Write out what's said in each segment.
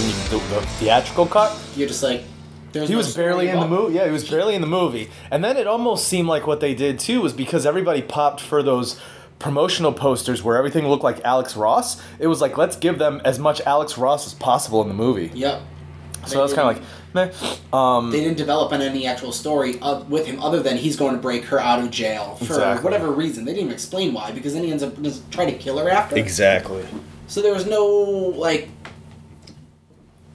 the, the theatrical cut, You're just like, there's he no was barely in the movie. Yeah, he was barely in the movie. And then it almost seemed like what they did too was because everybody popped for those promotional posters where everything looked like Alex Ross. It was like let's give them as much Alex Ross as possible in the movie. Yep. So that's kind of like meh. Um, They didn't develop on any actual story uh, with him other than he's going to break her out of jail for Exactly. whatever reason. They didn't even explain why because then he ends up trying to kill her after. exactly. So there was no like.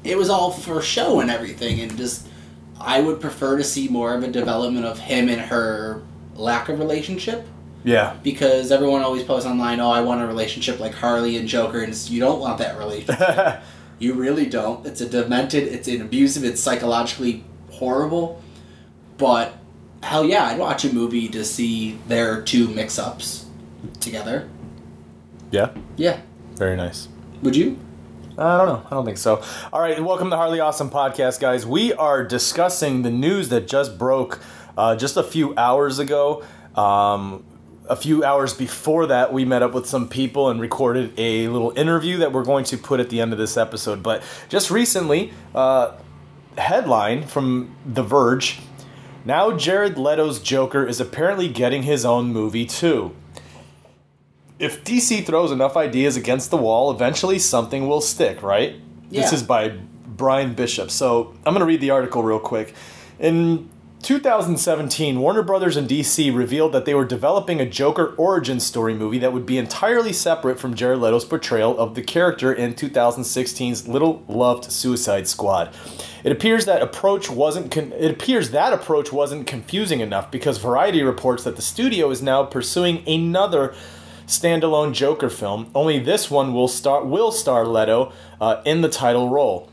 It was all for show and everything, and just I would prefer to see more of a development of him and her lack of relationship Yeah. because everyone always posts online, "Oh, I want a relationship like Harley and Joker," and you don't want that relationship. You really don't. It's a demented, it's an abusive, it's psychologically horrible. But hell yeah, I'd watch a movie to see their two mix ups together. yeah. Yeah. Very nice. Would you? I don't know. I don't think so. All right, welcome to Hardly Awesome Podcast, guys. We are discussing the news that just broke uh, just a few hours ago. Um, a few hours before that, we met up with some people and recorded a little interview that we're going to put at the end of this episode. But just recently, uh, headline from The Verge. Now Jared Leto's Joker is apparently getting his own movie too. If DC throws enough ideas against the wall, eventually something will stick, right? This is by Brian Bishop. So I'm going to read the article real quick. In 2017, Warner Brothers and DC revealed that they were developing a Joker origin story movie that would be entirely separate from Jared Leto's portrayal of the character in 2016's little loved Suicide Squad. It appears that approach wasn't con- it appears that approach wasn't confusing enough because Variety reports that the studio is now pursuing another standalone Joker film. Only this one will star will star Leto uh, in the title role.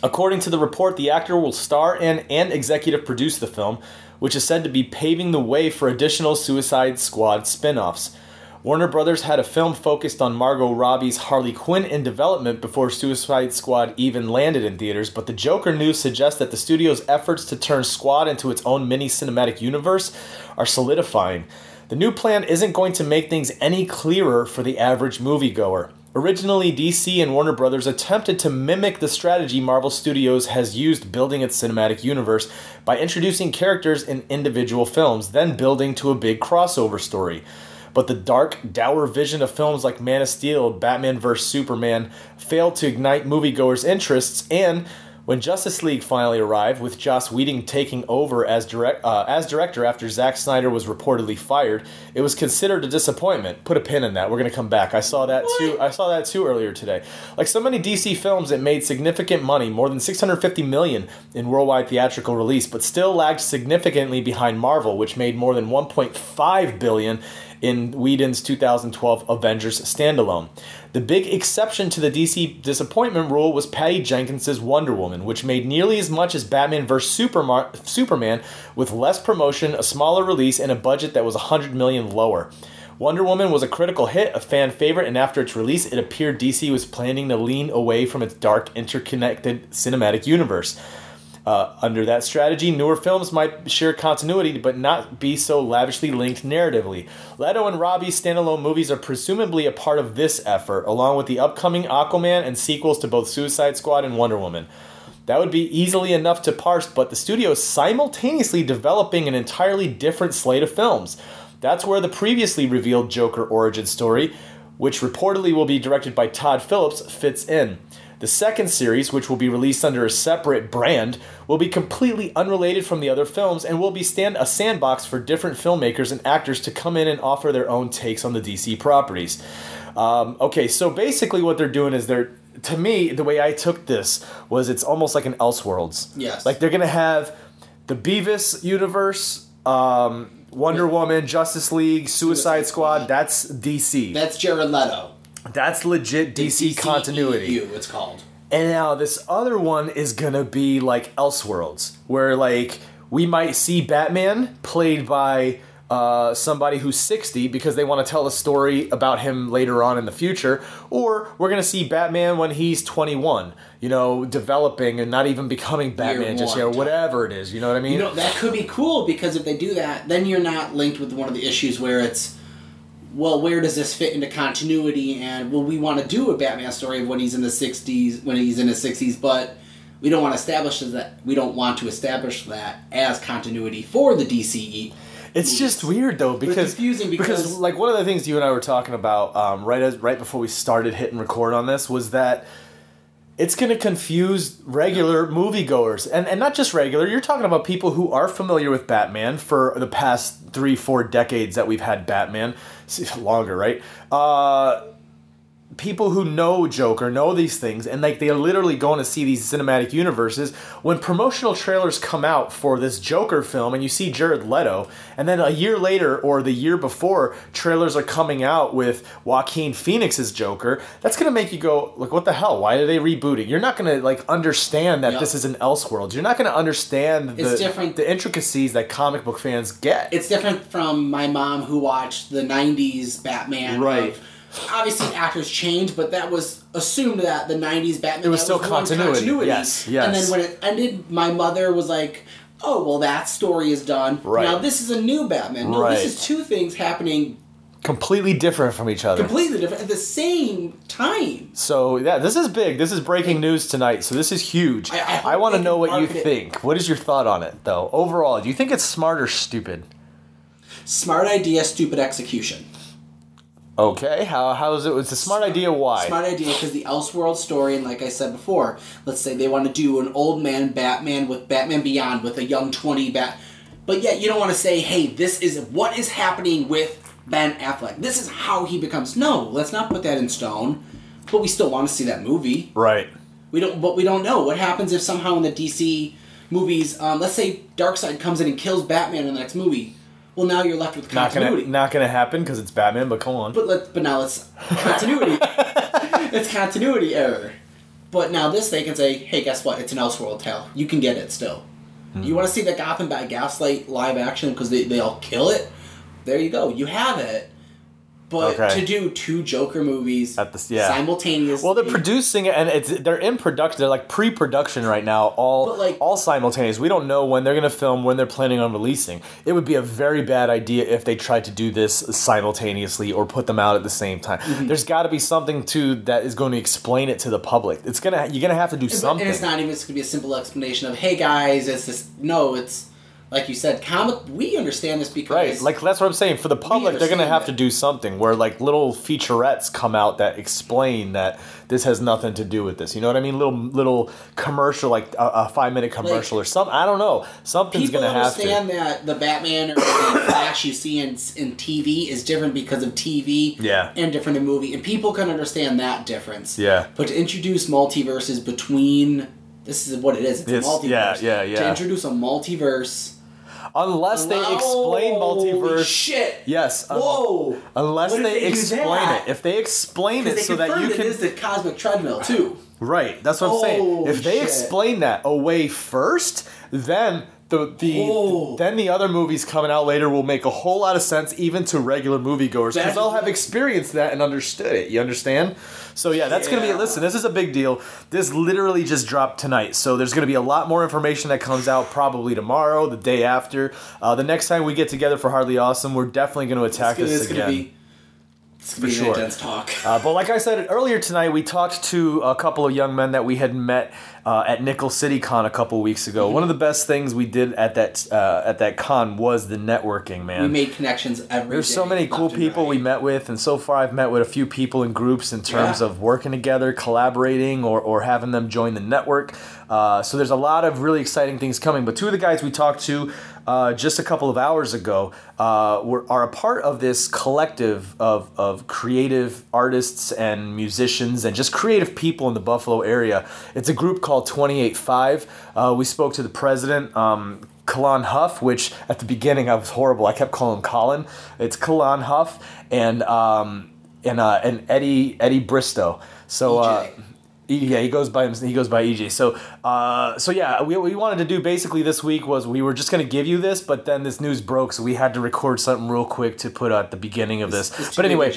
According to the report, the actor will star in and executive produce the film, which is said to be paving the way for additional Suicide Squad spin offs. Warner Brothers had a film focused on Margot Robbie's Harley Quinn in development before Suicide Squad even landed in theaters, but the Joker news suggests that the studio's efforts to turn Squad into its own mini cinematic universe are solidifying. The new plan isn't going to make things any clearer for the average moviegoer. Originally, DC and Warner Brothers attempted to mimic the strategy Marvel Studios has used building its cinematic universe by introducing characters in individual films, then building to a big crossover story. But the dark, dour vision of films like Man of Steel, Batman vs. Superman failed to ignite moviegoers' interests, and when Justice League finally arrived, with Joss Whedon taking over as direct uh, as director after Zack Snyder was reportedly fired, it was considered a disappointment. Put a pin in that. We're gonna come back. I saw that too. I saw that too earlier today. Like so many DC films, it made significant money, more than 650 million in worldwide theatrical release, but still lagged significantly behind Marvel, which made more than 1.5 billion in Whedon's 2012 Avengers standalone. The big exception to the DC disappointment rule was Patty Jenkins' Wonder Woman, which made nearly as much as Batman vs Superman, Superman with less promotion, a smaller release, and a budget that was 100 million lower. Wonder Woman was a critical hit, a fan favorite, and after its release, it appeared DC was planning to lean away from its dark, interconnected cinematic universe. Uh, under that strategy, newer films might share continuity but not be so lavishly linked narratively. Leto and Robbie's standalone movies are presumably a part of this effort, along with the upcoming Aquaman and sequels to both Suicide Squad and Wonder Woman. That would be easily enough to parse, but the studio is simultaneously developing an entirely different slate of films. That's where the previously revealed Joker origin story, which reportedly will be directed by Todd Phillips, fits in. The second series, which will be released under a separate brand, will be completely unrelated from the other films and will be stand a sandbox for different filmmakers and actors to come in and offer their own takes on the DC properties. Um, okay, so basically what they're doing is they're to me the way I took this was it's almost like an Elseworlds. Yes. Like they're gonna have the Beavis universe, um, Wonder Woman, Justice League, Suicide Suicide Squad. Squad. That's DC. That's Jared Leto. That's legit DC continuity. It's called. And now this other one is gonna be like Elseworlds, where like we might see Batman played by uh, somebody who's 60 because they want to tell a story about him later on in the future, or we're gonna see Batman when he's 21, you know, developing and not even becoming Batman just yet, or whatever it is. You know what I mean? You know, that could be cool because if they do that, then you're not linked with one of the issues where it's well, where does this fit into continuity? And well, we want to do a Batman story of when he's in the '60s, when he's in his '60s, but we don't want to establish that. We don't want to establish that as continuity for the DCE. It's movies. just weird though because confusing because- like one of the things you and I were talking about um, right as right before we started hitting record on this was that it's going to confuse regular moviegoers and and not just regular. You're talking about people who are familiar with Batman for the past three four decades that we've had Batman longer, right? Uh, people who know Joker know these things, and like they're literally going to see these cinematic universes. When promotional trailers come out for this Joker film, and you see Jared Leto, and then a year later or the year before, trailers are coming out with Joaquin Phoenix's Joker. That's gonna make you go, like, what the hell? Why are they rebooting? You're not gonna like understand that Yep. this is an Elseworld. You're not gonna understand the It's different. the intricacies that comic book fans get. It's different from my mom who watched the '90s Batman. Right. of- obviously, actors change, but that was assumed that the '90s Batman. It was still one continuity. Yes, yes. And then when it ended, my mother was like, "Oh, well, that story is done. Right. Now this is a new Batman. No, Right. this is two things happening completely different from each other. completely different at the same time." So yeah, this is big. This is breaking news tonight. So this is huge. I- I I, want to know what you it. think. What is your thought on it, though? Overall, do you think it's smart or stupid? Smart idea, stupid execution. Okay, how how is it? It's a smart idea. Why? Smart idea because the Elseworld story, and like I said before, let's say they want to do an old man Batman with Batman Beyond with a young 20 Bat. But yet you don't want to say, hey, this is what is happening with Ben Affleck. This is how he becomes. No, let's not put that in stone. But we still want to see that movie. Right. We don't, but we don't know what happens if somehow in the DC movies, um, let's say Darkseid comes in and kills Batman in the next movie. Well, now you're left with Not continuity. gonna not gonna happen because it's Batman. But come on. But let but now it's continuity. it's continuity error. But now this they can say, hey, guess what? It's an Elseworld tale. You can get it still. Hmm. You want to see the Gotham by Gaslight live action because they, they all kill it? There you go. You have it. But Okay. to do two Joker movies At the- yeah. simultaneously. well, they're producing it, and it's they're in production. They're like pre-production right now, all like- all simultaneous. We don't know when they're gonna film, when they're planning on releasing. It would be a very bad idea if they tried to do this simultaneously or put them out at the same time. Mm-hmm. There's got to be something to that is going to explain it to the public. It's gonna you're gonna have to do But- something. And it's not even it's gonna be a simple explanation of, hey guys, it's this. No, it's like you said, comic. We understand this because Right, like that's what I'm saying. For the public, they're gonna have that. to do something where like little featurettes come out that explain that this has nothing to do with this. You know what I mean? Little little commercial, like a, a five minute commercial or something. I don't know. Something's gonna have to. understand that the Batman or the Flash you see in in TV is different because of TV. Yeah. And different in movie, and people can understand that difference. Yeah. But to introduce multiverses between this is what it is. It's, It's- a multiverse. yeah, yeah, yeah. To introduce a multiverse. Unless they explain multiverse. Shit. Yes. un- Whoa. Unless they, they explain it. If they explain it Because so that you can. it is the cosmic treadmill too. Right. That's what I'm saying. If they shit. explain that away first, then the the Oh. then the other movies coming out later will make a whole lot of sense even to regular moviegoers because they'll have experienced that and understood it. You understand? So yeah, that's gonna be Yeah. listen. This is a big deal. This literally just dropped tonight, so there's gonna be a lot more information that comes out probably tomorrow, the day after. Uh, the next time we get together for Hardly Awesome, we're definitely gonna attack It's, this it's again. It's gonna sure. intense talk. Uh, but like I said earlier tonight, we talked to a couple of young men that we had met uh, at Nickel City Con a couple weeks ago. Mm-hmm. One of the best things we did at that uh, at that con was the networking. Man, we made connections every there's so many cool people we met with, and so far I've met with a few people in groups in terms Yeah. of working together, collaborating, or, or having them join the network. Uh, so there's a lot of really exciting things coming. But two of the guys we talked to uh, just a couple of hours ago uh, were, are a part of this collective of, of creative artists and musicians and just creative people in the Buffalo area. It's a group called 285. Uh, we spoke to the president. Um, Kalon Huff, which at the beginning I was horrible. I kept calling him Colin. It's Kalon Huff and um, and uh, and Eddie Eddie Bristow. So uh, yeah, he goes by him- he goes by EJ. So uh, so yeah, we, we wanted to do basically this week was we were just gonna give you this, but then this news broke, so we had to record something real quick to put at the beginning of this. it's too but anyway.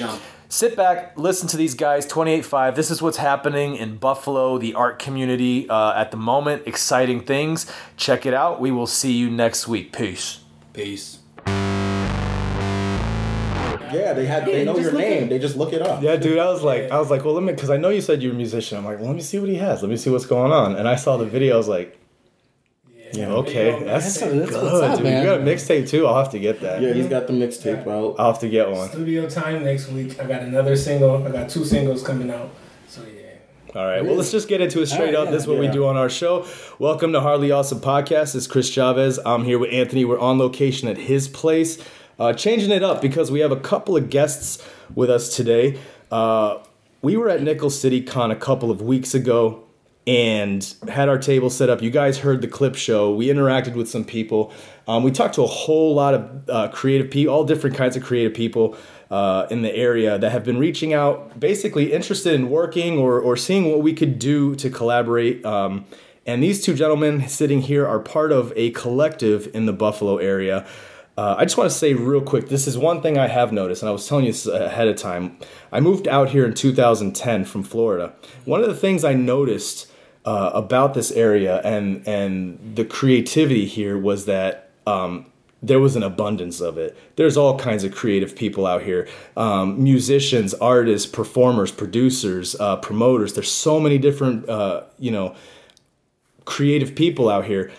Sit back, listen to these guys. 28.5. This is what's happening in Buffalo, the art community uh, at the moment. Exciting things. Check it out. We will see you next week. Peace. Peace. Yeah, they had. Yeah, they know your name. at- They just look it up. Yeah, dude, I was like, I was like, well, let me, because I know you said you're a musician. I'm like, well, let me see what he has. Let me see what's going on. And I saw the video. I was like, Yeah. okay, that's, That's- that's good, up, dude. man. You got a mixtape too. I'll have to get that. Yeah, he's got the mixtape out. I'll have to get one. Studio time next week. I got another single. I got two singles coming out. So yeah. All right. Well, let's just get into it straight All up. right, This is what we do on our show. Welcome to Hardly Awesome Podcast. It's Chris Chavez. I'm here with Anthony. We're on location at his place, uh, changing it up because we have a couple of guests with us today. Uh, we were at Nickel City Con a couple of weeks ago and had our table set up. You guys heard the clip show. We interacted with some people. Um, we talked to a whole lot of uh, creative people, all different kinds of creative people uh, in the area that have been reaching out, basically interested in working or, or seeing what we could do to collaborate. Um, and these two gentlemen sitting here are part of a collective in the Buffalo area. Uh, I just want to say real quick this is one thing I have noticed, and I was telling you this ahead of time. I moved out here in 2010 from Florida. One of the things I noticed uh, about this area and and the creativity here was that um, there was an abundance of it. There's all kinds of creative people out here um, musicians, artists, performers, producers, uh, promoters. There's so many different, uh, you know, creative people out here.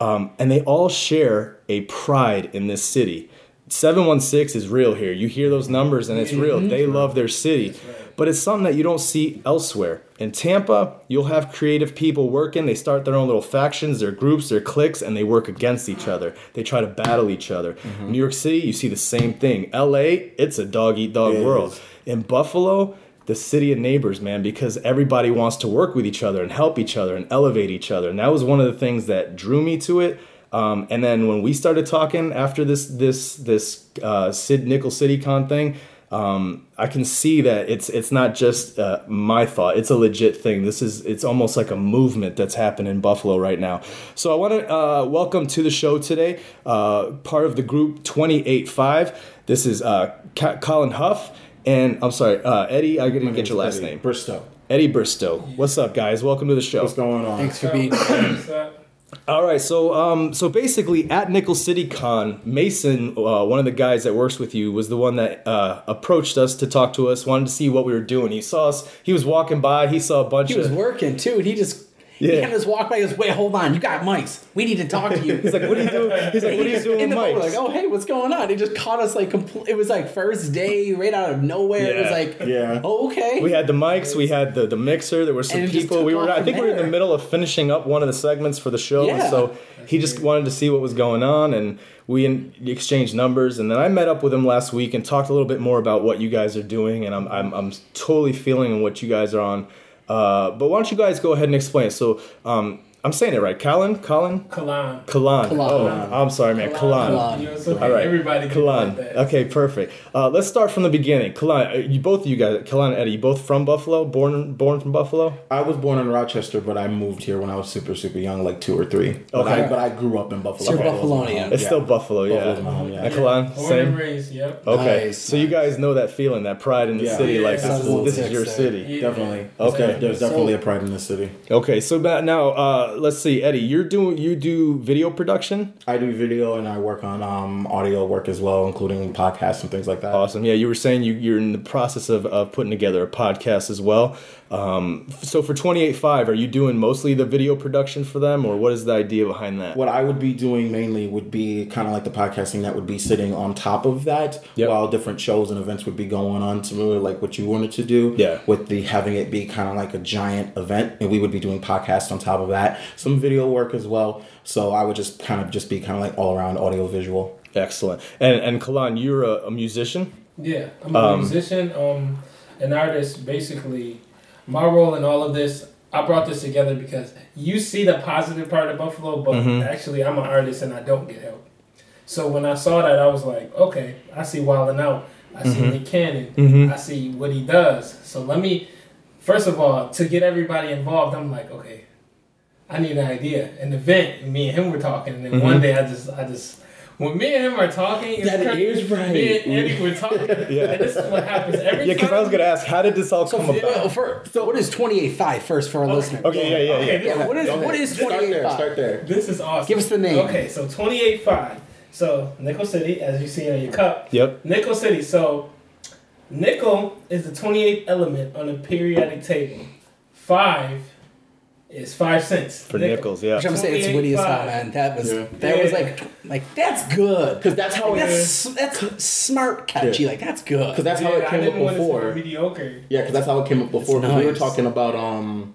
Um, and they all share a pride in this city. 716 is real here. You hear those numbers and it's real. They mm-hmm. love their city. But it's something that you don't see elsewhere. In Tampa, you'll have creative people working. They start their own little factions, their groups, their cliques, and they work against each other. They try to battle each other. Mm-hmm. New York City, you see the same thing. LA, it's a dog eat dog It world. is. In Buffalo, the city of neighbors, man, because everybody wants to work with each other and help each other and elevate each other. And that was one of the things that drew me to it. Um, and then when we started talking after this this this uh, Sid Nickel City Con thing, um, I can see that it's it's not just uh, my thought; it's a legit thing. This is it's almost like a movement that's happening in Buffalo right now. So I want to uh, welcome to the show today, uh, part of the group Twenty Eight Five. This is uh, Colin Huff and I'm sorry, uh, Eddie. I didn't get your last Eddie name. Bristow. Eddie Bristow. What's up, guys? Welcome to the show. What's going on? Thanks for being What's up? All right, so um, so basically at Nickel City Con, Mason, uh, one of the guys that works with you, was the one that uh, approached us to talk to us, wanted to see what we were doing. He saw us. He was walking by. He saw a bunch of He was working too, and he just Yeah. he kind of just walked by. He goes, "Wait, hold on, you got mics. We need to talk to you." He's like, "What are you doing?" He's like, "What are you doing, in the Mike?" moment, like, oh hey, what's going on? He just caught us like compl- it was like first day, right out of nowhere. It was like, Yeah. oh, okay. We had the mics, we had the, the mixer. There were some And it just people. We were, I think, we were in the middle of finishing up one of the segments for the show, Yeah. so he just wanted to see what was going on, and we exchanged numbers. And then I met up with him last week and talked a little bit more about what you guys are doing, and I'm I'm, I'm totally feeling what you guys are on. Uh, but why don't you guys go ahead and explain? So um, I'm saying it right, Colin, Colin, Kalon. Kalon. Kalon. Oh, I'm sorry, man, Kalon. Kalon. You know, it's. All right, Everybody gets Kalon. Okay, perfect. Uh, let's start from the beginning. Kalon, uh, you both of you guys, Kalon and Eddie, you both from Buffalo, born born from Buffalo. I was born in Rochester, but I moved here when I was super, super young, like two or three. But, Okay. I, but I grew up in Buffalo. So you're Buffalo's Buffalonian. It's Yeah. still Buffalo, yeah. Buffalo's my home, yeah. And Kalon, Born and same. raised. Yep. Okay, Nice, so you guys know that feeling, that pride in the Yeah. city, Yeah, like sounds this, is, this is your city. Yeah. Definitely. Okay. There's definitely a pride in the city. Okay, so now uh, let's see, Eddie, you're doing you do video production. I do video and I work on um, audio work as well, including podcasts and things like that. Awesome. Yeah, you were saying you, you're in the process of, of putting together a podcast as well. Um, so for 28.5, are you doing mostly the video production for them, or what is the idea behind that? What I would be doing mainly would be kind of like the podcasting that would be sitting on top of that Yep. while different shows and events would be going on similar like what you wanted to do. Yeah. With the having it be kind of like a giant event and we would be doing podcasts on top of that. Some video work as well. So I would just kind of just be kind of like all around audio visual. Excellent. And and Kalon, you're a, a musician. Yeah, I'm a musician, um, an artist. Basically, my role in all of this, I brought this together because you see the positive part of Buffalo, but mm-hmm. actually, I'm an artist and I don't get help. So when I saw that, I was like, okay, I see Wildin' Out. I see mm-hmm. Nick Cannon. Mm-hmm. I see what he does. So let me, first of all, to get everybody involved, I'm like, okay, I need an idea, an event. And me and him were talking, and then one day I just, I just. When me and him are talking, it's That crazy. is right. Me and Eddie were talking. Yeah. And this is what happens every Yeah, because. I was gonna ask, how did this all So, come for, about? Uh, for, so what is 28.5 first for our listeners? Okay, yeah, yeah, yeah. Okay, Yeah, what is Go ahead. what is Start there. 28.5? Start there. This is awesome. Give us the name. Okay, so 28.5. So, Nickel City, as you see on your cup. Yep. Nickel City. So, Nickel is the 28th element on the periodic table. Five is five cents. For nickels, yeah. Which I'm saying it's witty as hell, man. That was Yeah. that was like like that's good. Because that's how Like, it that's that's smart catchy. Yeah. Like that's good. Because that's how Yeah, it I came didn't up want to say before. mediocre. Yeah, because that's how it came up before. It's 'cause We were talking about um,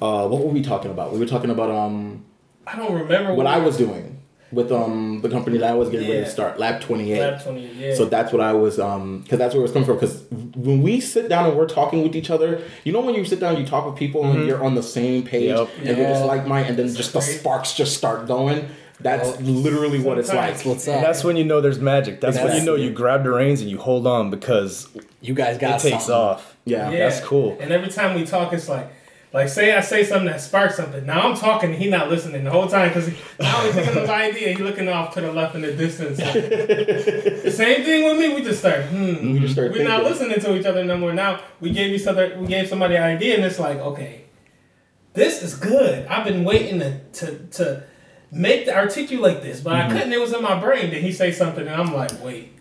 uh, what were we talking about? We were talking about um, I don't remember what I was doing with um the company that I was getting ready to start, Lab Twenty Eight. Lab 20, yeah. So that's what I was, um, because that's where it was coming from. Because when we sit down and we're talking with each other, you know, when you sit down, and you talk with people and you're on the same page Yep. and you're just like mine, and then just the sparks just start going. That's literally what it's like. What's up? That's when you know there's magic. That's when you know you grab the reins and you hold on because you guys got it takes something. off. Yeah. That's cool. And every time we talk, it's like, like say I say something that sparks something. Now I'm talking, and he not listening the whole time because now he's thinking of an idea. He looking off to the left in the distance. the same thing with me. We just start. Hmm. We just start We're not listening to each other no more. Now we gave each other, we gave somebody an idea, and it's like, okay, this is good. I've been waiting to to, to make the articulate this, but Mm-hmm. I couldn't. It was in my brain. Then he say something, and I'm like, wait,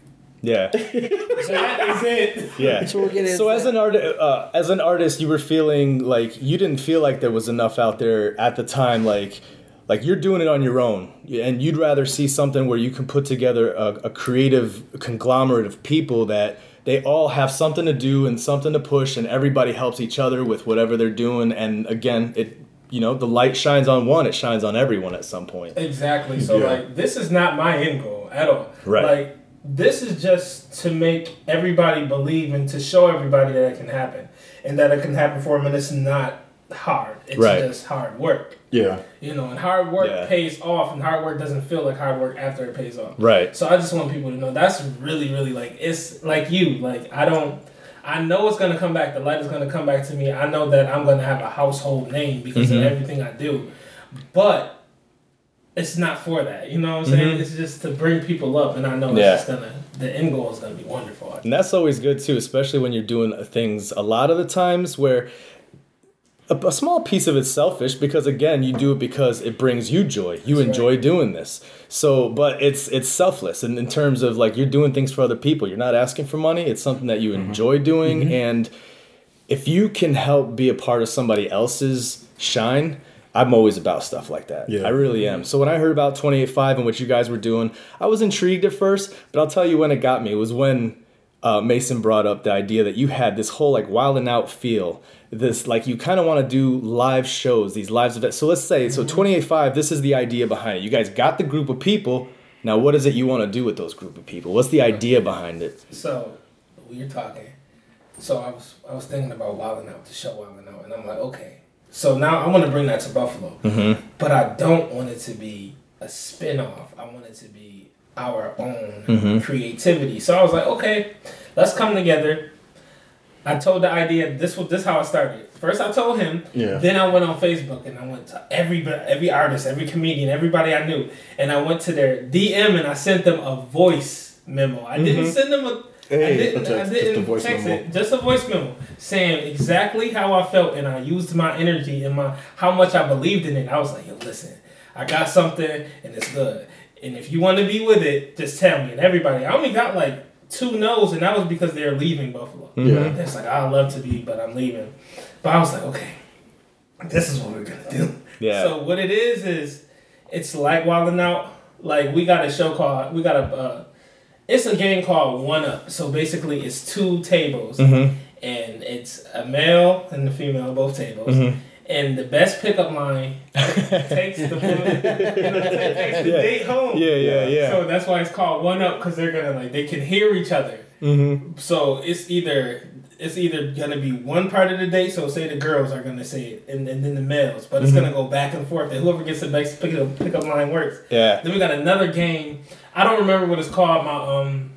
Yeah, that is it. yeah. So we're getting So as an art, uh, as an artist, you were feeling like you didn't feel like there was enough out there at the time. Like, like you're doing it on your own, and you'd rather see something where you can put together a, a creative conglomerate of people that they all have something to do and something to push, and everybody helps each other with whatever they're doing. And again, it you know the light shines on one, it shines on everyone at some point. Exactly. So Yeah. like this is not my end goal at all. Right. Like this is just to make everybody believe and to show everybody that it can happen and that it can happen for them and it's not hard. It's Right. just hard work. Yeah. You know, and hard work Yeah. pays off and hard work doesn't feel like hard work after it pays off. Right. So I just want people to know that's really, really like it's like you. Like I don't I know it's gonna come back. The light is gonna come back to me. I know that I'm gonna have a household name because Mhm. of everything I do. But it's not for that. You know what I'm saying? Mhm. It's just to bring people up and I know Yeah. it's just gonna the end goal is gonna be wonderful. And that's always good too, especially when you're doing things a lot of the times where a, a small piece of it's selfish because again you do it because it brings you joy. You That's enjoy doing this. So, but it's it's selfless and in terms of like you're doing things for other people. You're not asking for money. It's something that you enjoy doing and if you can help be a part of somebody else's shine, I'm always about stuff like that. Yeah. I really am. So when I heard about 28.5 and what you guys were doing, I was intrigued at first, but I'll tell you when it got me. It was when uh, Mason brought up the idea that you had this whole like Wild 'N Out feel. This like you kind of want to do live shows, these live events. So let's say so 28.5. This is the idea behind it. You guys got the group of people. Now what is it you want to do with those group of people? What's the idea behind it? So we're talking. So I was I was thinking about wilding out, the show wilding out, and I'm like, okay. So now I want to bring that to Buffalo, Mm-hmm. but I don't want it to be a spin-off. I want it to be our own Mhm. creativity. So I was like, okay, let's come together. I told the idea. This was this how it started. First, I told him. Yeah. Then I went on Facebook and I went to every every artist, every comedian, everybody I knew, and I went to their DM and I sent them a voice memo. I didn't Mhm. send them a. I didn't, text, I just didn't a voice text memo. it, just a voice memo saying exactly how I felt, and I used my energy and my how much I believed in it. I was like, "Yo, listen, I got something, and it's good. And if you want to be with it, just tell me." And everybody, I only got like two no's, and that was because they're leaving Buffalo. Yeah. It's like I love to be, but I'm leaving. But I was like, okay, this is what we're gonna do. Yeah. So what it is is, it's like Wildin' Out. Like we got a show called we got a. Uh, it's a game called One Up. So basically, it's two tables, Mm-hmm. and it's a male and a female both tables. Mhm. And the best pickup line takes the you know, takes the Yeah. date home. Yeah, yeah, yeah. So that's why it's called One Up because they're gonna like they can hear each other. mm-hmm. So it's either it's either gonna be one part of the date. So say the girls are gonna say it, and, and then the males, but it's Mhm. gonna go back and forth. And whoever gets the best pickup pickup line works. Yeah. Then we got another game. I don't remember what it's called. My um,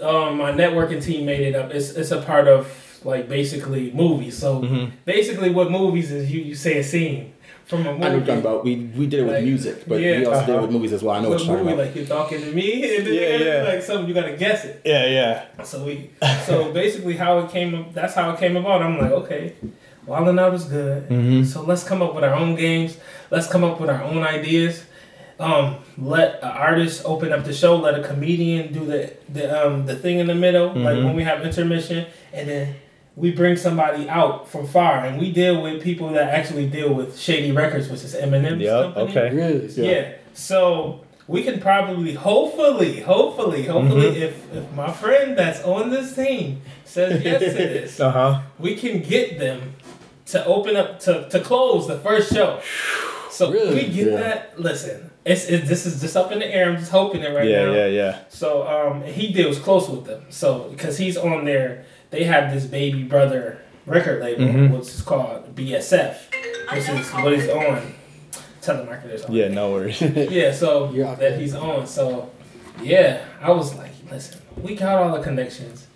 um, my networking team made it up. It's it's a part of like basically movies. So Mhm. basically, what movies is you you say a scene from a movie. I know what you're talking about. We we did it with Like, music, but yeah, we also did it uh-huh. with movies as well. I know what you're movie? talking about. Like you're talking to me, and then Yeah, yeah. like something you gotta guess it. Yeah, yeah. So we, so basically, how it came, that's how it came about. I'm like, okay, Wildin' Out is good. Mhm. So let's come up with our own games. Let's come up with our own ideas. Um, let an artist open up the show, let a comedian do the the um the thing in the middle, like Mm-hmm. when we have intermission, and then we bring somebody out from far, and we deal with people that actually deal with Shady Records, which is Eminem's Yep. company. Okay. Really? Yeah. So we can probably, hopefully, hopefully, hopefully, Mm-hmm. if, if my friend that's on this team says yes to this, Uh huh. we can get them to open up to, to close the first show. So Really? we get Yeah. that. Listen, it's, it, this is just up in the air. I'm just hoping it right Yeah, now. yeah, yeah. yeah. So um, he deals close with them. So because he's on there, they have this baby brother record label, Mhm. which is called BSF, which is what he's on. Telemarketers. on Yeah, no worries. Yeah, so You're that he's on. So yeah, I was like, listen, we got all the connections.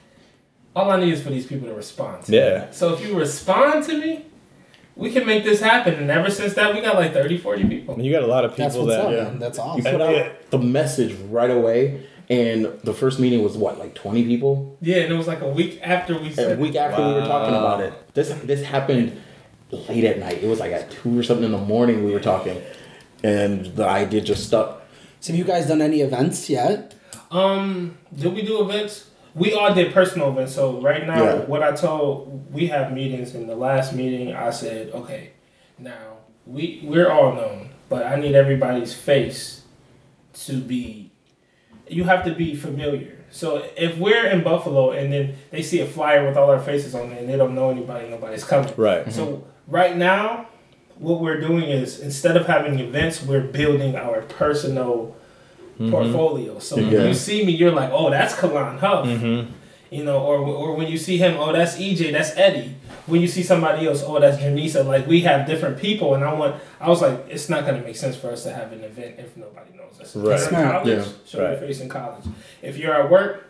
All I need is for these people to respond. To me. Yeah. So if you respond to me, we can make this happen. And ever since that, we got like 30, 40 people. You got a lot of That's people what's that. up, Yeah. man. That's You put out it- the message right away, and the first meeting was what, like twenty people? Yeah, and it was like a week after we A said week after we were talking about it. This this happened late at night. It was like at two or something in the morning. We were talking, and the idea just stuck. So have you guys done any events yet? Um, did we do events? We all did personal events. So right now, Yeah. what I told we have meetings. In the last meeting, I said, okay, now we we're all known, but I need everybody's face to be. You have to be familiar. So if we're in Buffalo and then they see a flyer with all our faces on it and they don't know anybody, nobody's coming. Right. So right now, what we're doing is instead of having events, we're building our personal portfolio. So when you see me, you're like, oh, that's Kalon Huff. Mm-hmm. You know, or or when you see him, oh, that's EJ, that's Eddie. When you see somebody else, oh, that's Janisa. Like we have different people, and I want. I was like, it's not gonna make sense for us to have an event if nobody knows us. Right. you're college, Yeah. show your Right. face in college. If you're at work,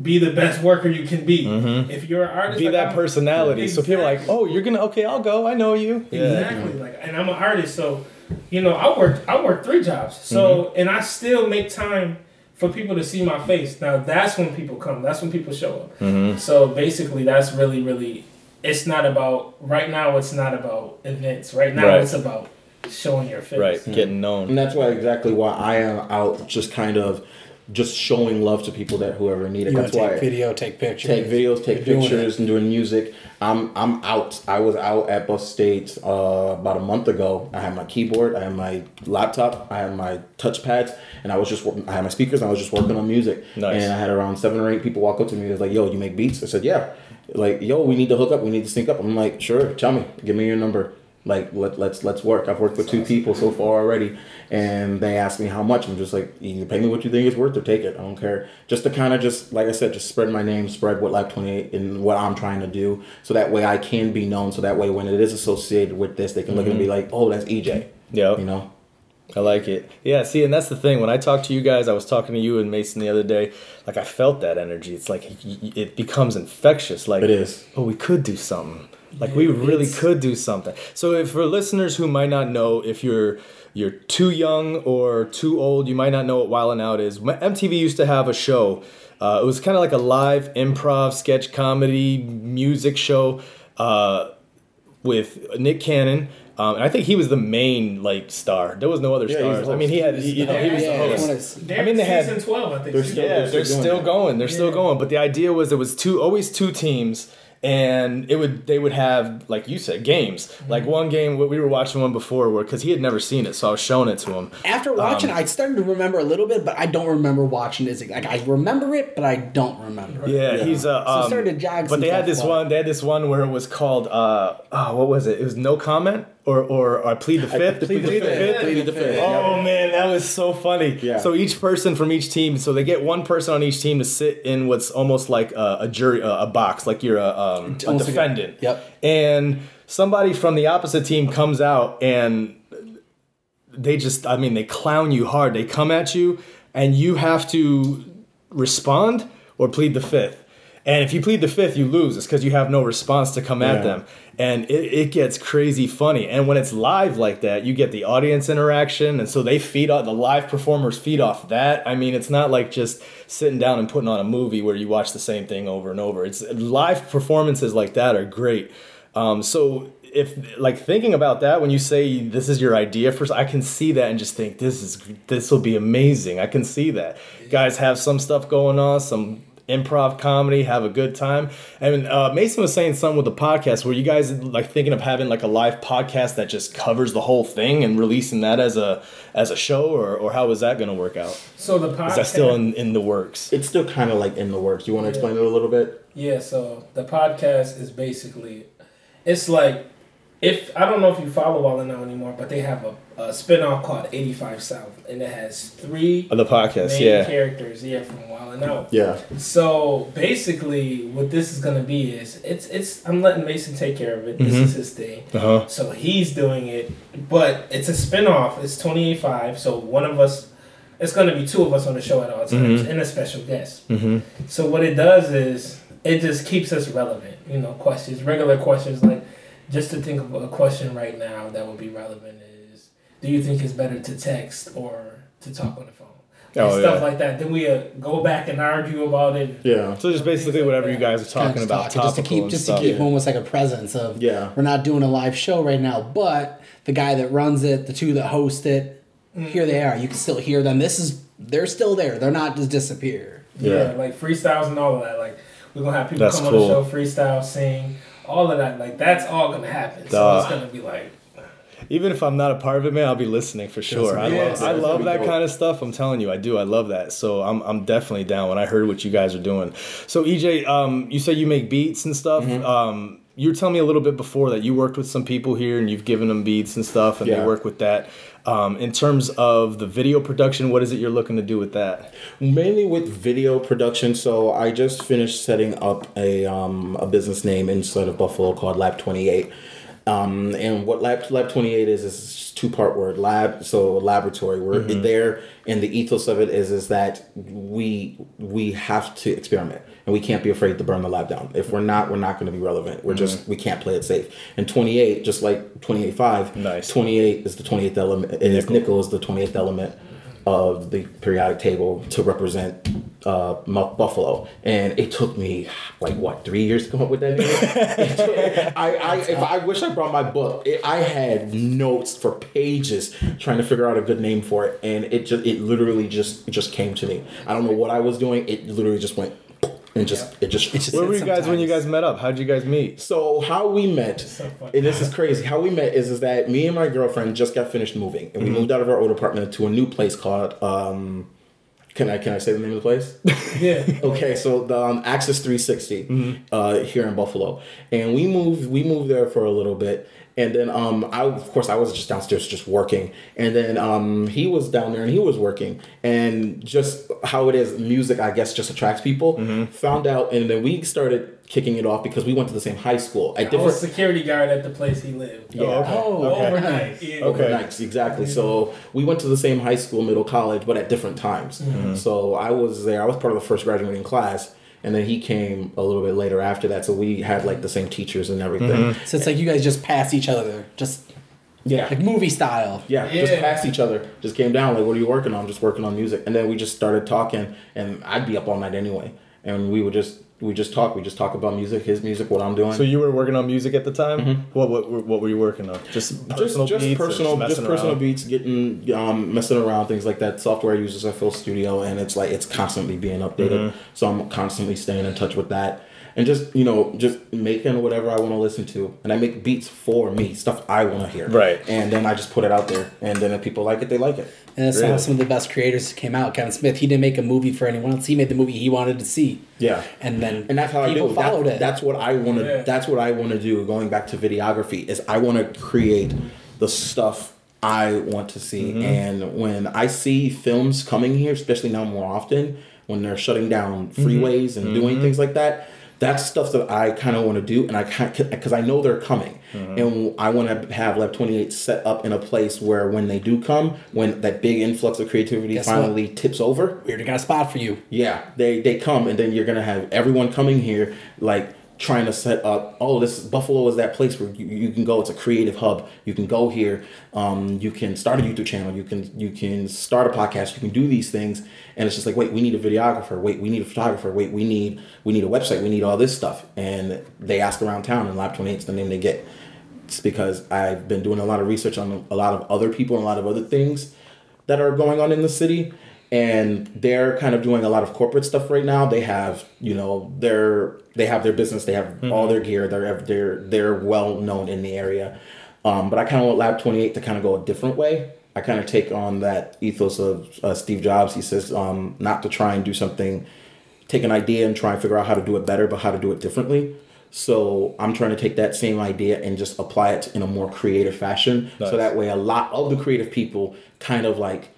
be the best worker you can be. Mhm. If you're an artist, Be like that I'm- personality. So people are like, oh, you're gonna okay, I'll go. I know you. Yeah. Exactly. Like, and I'm an artist, so you know, I work I work three jobs. So, Mm-hmm. and I still make time for people to see my face. Now, that's when people come. That's when people show up. Mm-hmm. So basically, that's really, really. It's not about right now. It's not about events. Right now, Right. it's about showing your face. Right. Getting known. And that's why exactly why I am out just kind of just showing love to people that whoever need it. You That's take why video, take pictures. take videos, take You're doing pictures, and doing music. I'm I'm out. I was out at Buff State uh, about a month ago. I had my keyboard, I had my laptop, I had my touchpads, and I was just I had my speakers. and I was just working on music. Nice. And I had around seven or eight people walk up to me. It was like, "Yo, you make beats?" I said, "Yeah." Like, "Yo, we need to hook up. We need to sync up." I'm like, "Sure, tell me. Give me your number." Like let let's let's work. I've worked with two people so far already, and they asked me how much. I'm just like, you can pay me what you think it's worth, or take it. I don't care. Just to kind of just like I said, just spread my name, spread what Lab 28 and what I'm trying to do, so that way I can be known. So that way when it is associated with this, they can look at it and be like, oh, that's EJ. yeah You know. I like it. Yeah, see, and that's the thing. When I talk to you guys, I was talking to you and Mason the other day. Like I felt that energy. It's like it becomes infectious. Like It is. Oh, we could do something. Like we really it's- could do something. So, if for listeners who might not know, if you're you're too young or too old, you might not know what Wildin' Out is. M- MTV used to have a show. Uh, it was kind of like a live improv sketch comedy music show. Uh, with Nick Cannon. Um, and I think he was the main like star. There was no other Yeah, stars. I mean, he had he, you know he was Yeah, the host. one I mean, they had- season twelve. I think. They're still- Yeah, they're they're still still going. They're still going. But the idea was there was two always two teams and it would they would have like you said games. Mm-hmm. Like one game we were watching one before where cuz he had never seen it, so I was showing it to him. After watching, Um, I started to remember a little bit, but I don't remember watching it. Like I remember it, but I don't remember. it. Yeah, Yeah. he's a. So Um, started to jog but they had this one. They had this one where it was called. Uh, oh, what was it? It was no comment or or, or plead the fifth. Plead the Fifth. Plead the Fifth. Oh yeah. man, that was so funny. Yeah. So each person from each team, so they get one person on each team to sit in what's almost like a, a jury, a, a box, like you're a, um, a Almost like a- defendant. Yep. And somebody from the opposite team comes out and they just, I mean, they clown you hard. They come at you, and you have to respond or plead the fifth. And if you plead the fifth, you lose. It's because you have no response to come at Yeah. them. And it, it gets crazy funny. And when it's live like that, you get the audience interaction. And so they feed off, the live performers feed off that. I mean, it's not like just sitting down and putting on a movie where you watch the same thing over and over. It's live performances like that are great. Um, so if like thinking about that when you say this is your idea first, I can see that and just think this is this will be amazing. I can see that. Guys have some stuff going on, some improv comedy, have a good time. And uh, Mason was saying something with the podcast. Were you guys like thinking of having like a live podcast that just covers the whole thing and releasing that as a as a show, or or how is that going to work out? So the podcast Is that still in, in the works? It's still kind of like in the works. You want to Yeah. explain it a little bit? Yeah, so the podcast is basically, it's like, if I don't know if you follow Wild 'N Out anymore, but they have a, a spinoff called 85 South, and it has three Of the podcast, main yeah. characters, yeah, from Wild 'N Out. Yeah. So basically, what this is gonna be is it's it's I'm letting Mason take care of it. This Mhm. is his thing. Uh huh. So he's doing it, but it's a spin-off. It's 28.5, so one of us, it's going to be two of us on the show at all times Mhm. and a special guest. Mm-hmm. So what it does is it just keeps us relevant. You know, questions, regular questions like just to think of a question right now that would be relevant is, do you think it's better to text or to talk on the phone? And Oh, stuff yeah. like that. Then we uh, go back and argue about it. Yeah. So just basically whatever you guys are Kinda talking about, talking, just to keep just stuff. to keep almost like a presence of Yeah. we're not doing a live show right now, but the guy that runs it, the two that host it, here they are. You can still hear them. This is they're still there. They're not just disappear. Yeah, Yeah. like freestyles and all of that. Like we're gonna have people That's come cool. on the show, freestyle, sing, all of that. Like that's all gonna happen. So Duh. it's gonna be like Even if I'm not a part of it, man, I'll be listening for sure. I love, it's I love that kind of stuff. I'm telling you, I do. I love that. So I'm, I'm definitely down. When I heard what you guys are doing, so EJ, um, you say you make beats and stuff. Mm-hmm. Um, you were telling me a little bit before that you worked with some people here and you've given them beats and stuff, and they work with that. Um, in terms of the video production, what is it you're looking to do with that? Mainly with video production. So I just finished setting up a um, a business name inside of Buffalo called Lab Twenty Eight. Um, and what Lab Lab Twenty Eight is is two part word lab. So laboratory. We're there, and the ethos of it is is that we we have to experiment, and we can't be afraid to burn the lab down. If we're not, we're not going to be relevant. We're just we can't play it safe. And twenty eight, just like twenty eight five. Nice. 28 is the 28th element and nickel. nickel is the 28th element of the periodic table to represent uh, Buffalo, and it took me like what three years to come up with that name. Took- I, I, if I wish I brought my book, it, I had notes for pages trying to figure out a good name for it, and it just it literally just it just came to me. I don't know what I was doing. It literally just went and just it just. It's just Where were you guys when you guys met up? How'd you guys meet? So how we met, So and this is crazy. How we met is is that me and my girlfriend just got finished moving, and we Mm-hmm. moved out of our old apartment to a new place called. Um, can I can I say the name of the place? yeah. okay, so the um, Access 360 Mm-hmm. uh, here in Buffalo, and we moved we moved there for a little bit, and then um I of course I was just downstairs just working, and then um he was down there and he was working, and just how it is music I guess just attracts people. Mm-hmm. Found out, and then we started kicking it off because we went to the same high school at I was different. security guard at the place he lived. Yeah. Oh, Okay. Overnight. Yeah. Okay. Nights, exactly. So we went to the same high school, middle college, but at different times. Mm-hmm. So I was there. I was part of the first graduating class, and then he came a little bit later after that. So we had like the same teachers and everything. Mm-hmm. So it's like you guys just pass each other, just Yeah. like movie style. Yeah, just Yeah. past each other. Just came down like, "What are you working on?" Just working on music, and then we just started talking, and I'd be up all night anyway, and we would just we just talk. We just talk about music, his music, what I'm doing. So you were working on music at the time. What, what what were you working on? Just Mm-hmm. just personal just beats personal just messing personal around? beats getting um messing around things like that software I use is FL Studio and it's like it's constantly being updated Mm-hmm. so I'm constantly staying in touch with that and just you know just making whatever I want to listen to and I make beats for me stuff I want to hear Right. and then I just put it out there and then if people like it they like it And that's how some of the best creators came out. Kevin Smith, he didn't make a movie for anyone else. He made the movie he wanted to see. yeah And then and that's how I people do. That- followed it. That's what I want to. Yeah. That's what I want to do. Going back to videography, is I want to create the stuff I want to see. Mm-hmm. And when I see films coming here, especially now more often, when they're shutting down Mm-hmm. freeways and doing things like that, that's stuff that I kind of want to do, and I can't because I know they're coming, Mm-hmm. and I want to have Lab Twenty Eight set up in a place where when they do come, when that big influx of creativity Guess what? finally tips over, we already got a spot for you. yeah, they they come and then you're gonna have everyone coming here like trying to set up. Oh, this Buffalo is that place where you, you can go. It's a creative hub. You can go here. Um, you can start a YouTube channel. You can you can start a podcast. You can do these things, and it's just like wait, we need a videographer. Wait, we need a photographer. Wait, we need we need a website. We need all this stuff. And they ask around town, and Lab Twenty Eight is the name they get. it's because I've been doing a lot of research on a lot of other people and a lot of other things that are going on in the city and they're kind of doing a lot of corporate stuff right now. They have, you know, their they have their business, they have Mm-hmm. all their gear, they're they're they're well known in the area. Um, but I kind of want Lab Twenty Eight to kind of go a different way. I kind of take on that ethos of uh, Steve Jobs. He says um, not to try and do something, take an idea and try and figure out how to do it better, but how to do it differently. So I'm trying to take that same idea and just apply it in a more creative fashion. Nice. So that way, a lot of the creative people kind of like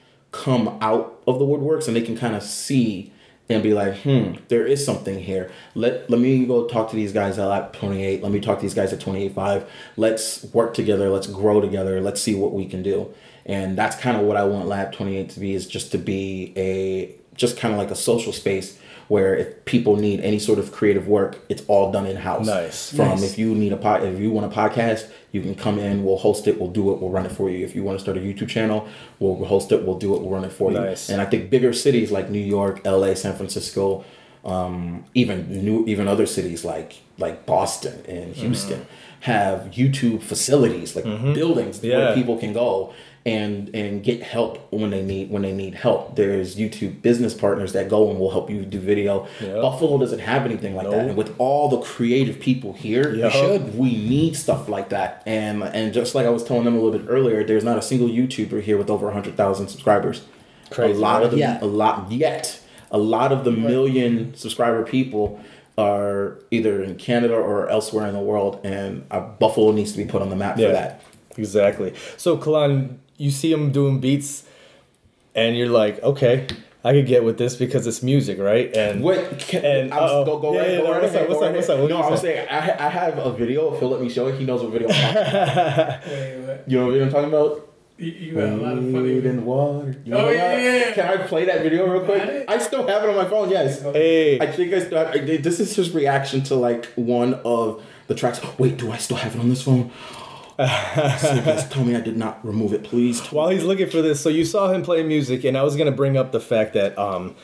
come out of the woodworks and they can kind of see and be like, hmm, there is something here. Let let me go talk to these guys at Lab 28. Let me talk to these guys at 28.5. Let's work together. Let's grow together. Let's see what we can do. And that's kind of what I want Lab 28 to be is just to be a just kind of like a social space where if people need any sort of creative work, it's all done in house. Nice. From Nice. if you need a pod, if you want a podcast, you can come in. We'll host it. We'll do it. We'll run it for you. If you want to start a YouTube channel, we'll host it. We'll do it. We'll run it for Nice. you. And I think bigger cities like New York, L.A., San Francisco, um, even new, even other cities like like Boston and Houston have YouTube facilities, like buildings Yeah. where people can go and and get help when they need when they need help. There's YouTube business partners that go and will help you do video. Yeah. Buffalo doesn't have anything like that, and with all the creative people here, Yeah. we should. We need stuff like that, and and just like I was telling them a little bit earlier, there's not a single YouTuber here with over hundred thousand subscribers. Crazy, a lot right? of them, Yeah. a lot yet, a lot of the million subscriber people are either in Canada or elsewhere in the world, and uh, Buffalo needs to be put on the map Yeah. for that. Exactly. So, Kalon, you see him doing beats, and you're like, okay, I could get with this because it's music, right? And What? Can, And, I'm, uh-oh. go go Yeah, right, yeah, go no, right what's ahead, up, what's go up, right what's up, ahead. what No, I was saying? saying I, I have a video. If he'll let me show it, he knows what video. I'm talking about. Wait, what? You know what video I'm talking about? You, you got a lot of Food funny. and water. You Oh, yeah, yeah, yeah. Can I play that video real quick? I still have it on my phone. Yes. hey, I think I still. I, this is his reaction to like one of the tracks. Wait, do I still have it on this phone? Please tell me I did not remove it, please. while he's looking for this, so you saw him play music, and I was gonna bring up the fact that um,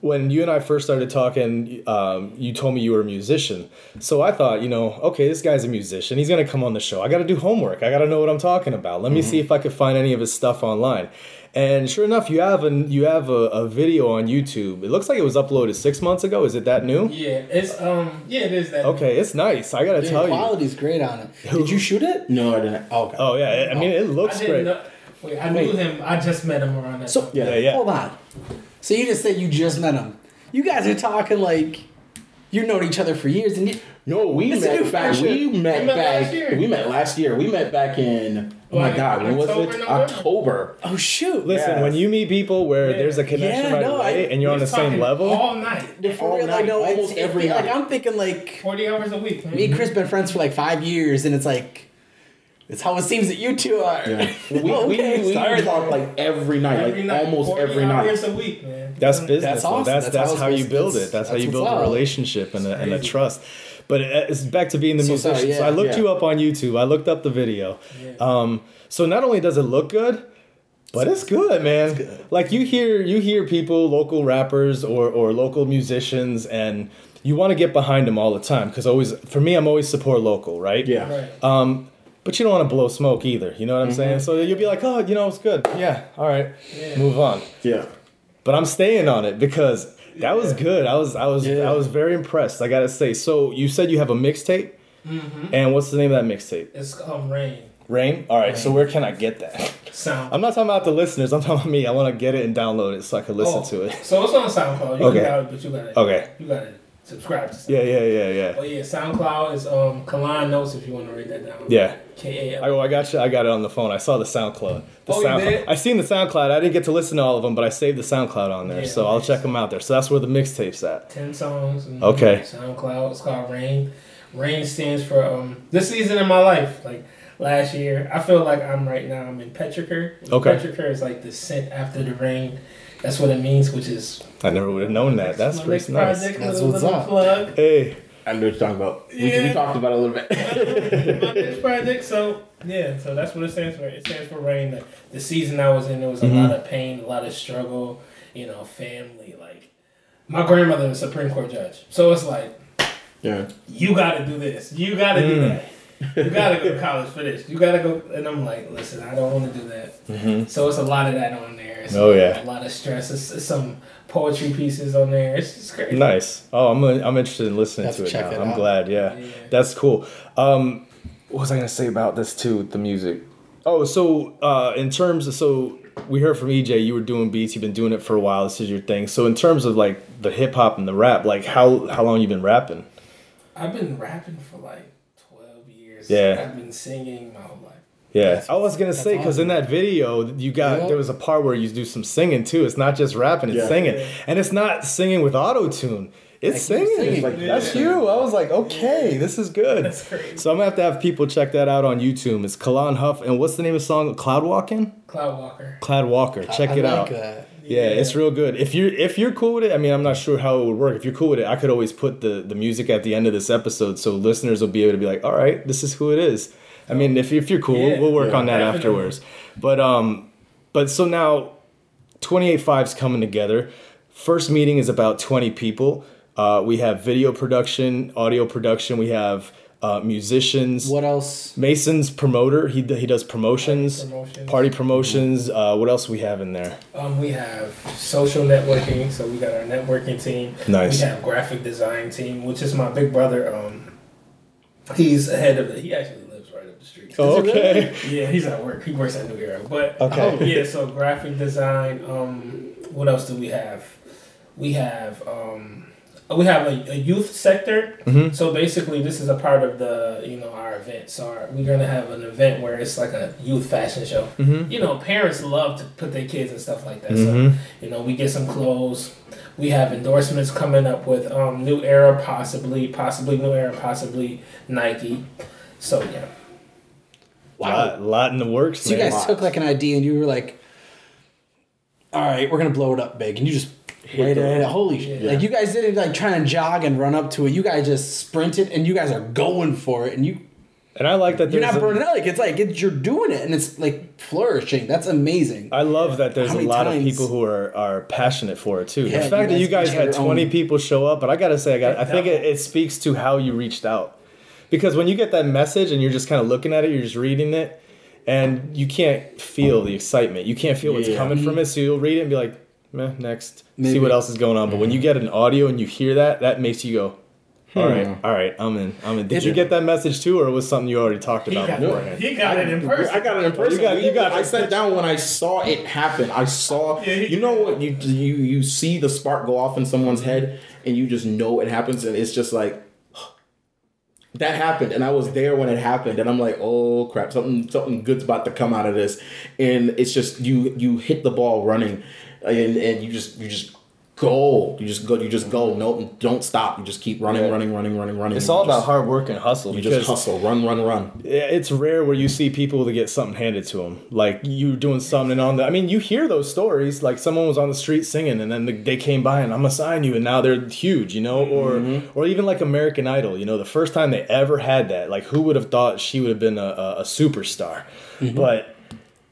when you and I first started talking, um, you told me you were a musician. So I thought, you know, okay, this guy's a musician. He's gonna come on the show. I got to do homework. I got to know what I'm talking about. Let me see if I could find any of his stuff online. And sure enough, you have an you have a, a video on YouTube. It looks like it was uploaded six months ago. Is it that new? Yeah, it's um, yeah, it is that. Okay, it's nice. I gotta The tell you. quality's great on it. Did you shoot it? No, I didn't. Oh, okay. Oh yeah, I mean it I looks didn't great. know. Wait, I Wait. knew him. I just met him around that. So time. Yeah. Yeah, yeah. hold on. So you just said you just met him. You guys are talking like you've known each other for years, and you, No, we It's a new met back. We met We met back. last year. We met last year. We met back in. Oh my God, when was October, it? November? October. oh shoot, Listen, Yes. when you meet people where Yeah. there's a connection Yeah, right no, I- away and you're on the same level, all night, for all real, I night, know it's, almost it every feel like. I'm thinking like forty hours a week. man. me and Chris been friends for like five years, and it's like it's how it seems that you two are. Yeah. We, Okay, we, we talk like every night, every like night, almost 40 every night. hours a week, man. that's business. That's awesome. That's That's that's, how how you build it. That's, how you build a relationship and a, and a trust. But it's back to being the So musician. sorry, so I looked yeah. you up on YouTube. I looked up the video. Um, so not only does it look good, but it's good, man. Like you hear you hear people, local rappers or or local musicians, and you want to get behind them all the time because always for me, I'm always support local, right? Yeah. Right. Um, but you don't want to blow smoke either. You know what I'm saying? So you'll be like, oh, you know, it's good. Yeah, all right, Yeah. move on. Yeah. But I'm staying on it because that was good. I was I was Yeah. I was very impressed. I gotta say. So you said you have a mixtape, and what's the name of that mixtape? It's um rain Rain. All right. So where can I get that? sound. I'm not talking about the listeners. I'm talking about me. I want to get it and download it so I can listen Oh, to it. So it's on SoundCloud. You Okay. can download, but you gotta Okay. you gotta subscribe to. SoundCloud. Yeah, yeah, yeah, yeah. Oh yeah, SoundCloud is um Kalon Notes if you want to write that down. Yeah. K A I, L. oh, I got you. I got it on the phone. I saw the SoundCloud. The Oh, you did? I seen the SoundCloud. I didn't get to listen to all of them, but I saved the SoundCloud on there, Yeah, so I'll check them out there. So that's where the mixtape's at. Ten songs. and Okay. SoundCloud. It's called Rain. Rain stands for um this season in my life. Like last year, I feel like I'm right now. I'm in Petrichor. Okay. Petrichor is like the scent after the rain. That's what it means, which is I never would have known that. That's my pretty nice. project. That's what's up. plug. Hey. I know what you're talking about. We, we talked about it a little bit. my next project. So yeah, so that's what it stands for. It stands for rain. The, the season I was in, there was a Mhm. lot of pain, a lot of struggle. You know, family. Like my grandmother was a Supreme Court judge, so it's like yeah. you got to do this, you got to do Mm. that. you gotta go to college for this. You gotta go, and I'm like, listen, I don't want to do that. Mm-hmm. So it's a lot of that on there. It's Oh, yeah. a lot of stress. It's, it's some poetry pieces on there. It's just crazy. Nice. Oh, I'm I'm interested in listening Have to to it check now. it I'm out. glad. Yeah. Yeah. that's cool. Um, what was I gonna say about this too? The music. Oh, so uh, in terms of so we heard from EJ, you were doing beats. You've been doing it for a while. This is your thing. So in terms of like the hip hop and the rap, like how how long you been rapping? I've been rapping for like 12 years. Yeah. I've been singing my whole life. Yeah, I was gonna say because in that video you got Yeah. there was a part where you do some singing too. It's not just rapping; it's Yeah. singing, and it's not singing with auto tune. It's singing. singing. It's like, That's you. I was like, okay, this is good. So I'm gonna have to have people check that out on YouTube. It's Kalon Huff, and what's the name of the song? Cloud Walking. Cloud Walker. Cloud Walker. Check I it like out. That. Yeah, it's real good. If you're if you're cool with it, I mean, I'm not sure how it would work. If you're cool with it, I could always put the the music at the end of this episode, so listeners will be able to be like, all right, this is who it is. I mean, if if you're cool, Yeah. we'll work Yeah, on that definitely. afterwards. But um, but so now, 28 fives coming together. First meeting is about 20 people. Uh, we have video production, audio production. We have uh, musicians. What else? Mason's promoter. He he does promotions, Party promotions. party promotions. Uh, what else we have in there? Um, we have social networking, so we got our networking team. Nice. We have graphic design team, which is my big brother. Um, he's ahead of it. He actually lives right up the street. Oh, okay. Yeah, he's at work. He works at New Era. But Okay. um, yeah, so graphic design. Um, what else do we have? We have um, we have a, a youth sector. Mhm. So basically, this is a part of the you know our event. So our, we're gonna have an event where it's like a youth fashion show. Mhm. You know, parents love to put their kids and stuff like that. Mhm. So you know, we get some clothes. We have endorsements coming up with um, New Era, possibly, possibly New Era, possibly Nike. So yeah. Lot, lot in the works. So you guys took like an idea and you were like, "All right, we're gonna blow it up big," and you just right the- ahead. Holy shit! Yeah. Like you guys didn't like trying to jog and run up to it. You guys just sprinted and you guys are going for it, and you and I like that you're there's not a- burning out. Like it's like it's, you're doing it and it's like flourishing. That's amazing. I love that there's a many lot of people who are, are passionate for it too. Yeah, the you fact that you guys had 20 own- people show up, but I gotta say, I got I think it, it speaks to how you reached out. Because when you get that message and you're just kind of looking at it, you're just reading it, and you can't feel the excitement. You can't feel what's Yeah. coming from it, so you'll read it and be like, Meh, next. See what else is going on. But when you get an audio and you hear that, that makes you go, all right, Hmm. all right, I'm in. I'm in. Did It- you get that message too, or was it something you already talked He about got, beforehand? he got it in person. I got it in person. You got- you got I it. sat down when I saw it happen. I saw. Yeah, he- You know what? You you you see the spark go off in someone's head, and you just know it happens, and it's just like. That happened, and I was there when it happened, and I'm like, "Oh crap! Something, something good's about to come out of this." And it's just you, you hit the ball running, and and you just, you just go, you just go, you just go. No, don't stop. You just keep running, Yeah. running, running, running, running. It's all just- about hard work and hustle. You just hustle, run, run, run. Yeah, it's rare where you see people to get something handed to them. Like you doing something on the. I mean, you hear those stories. Like someone was on the street singing, and then the, they came by, and I'm gonna sign you, and now they're huge, you know. Or mm-hmm. or even like American Idol. You know, the first time they ever had that, like who would have thought she would have been a, a, a superstar? Mm-hmm. But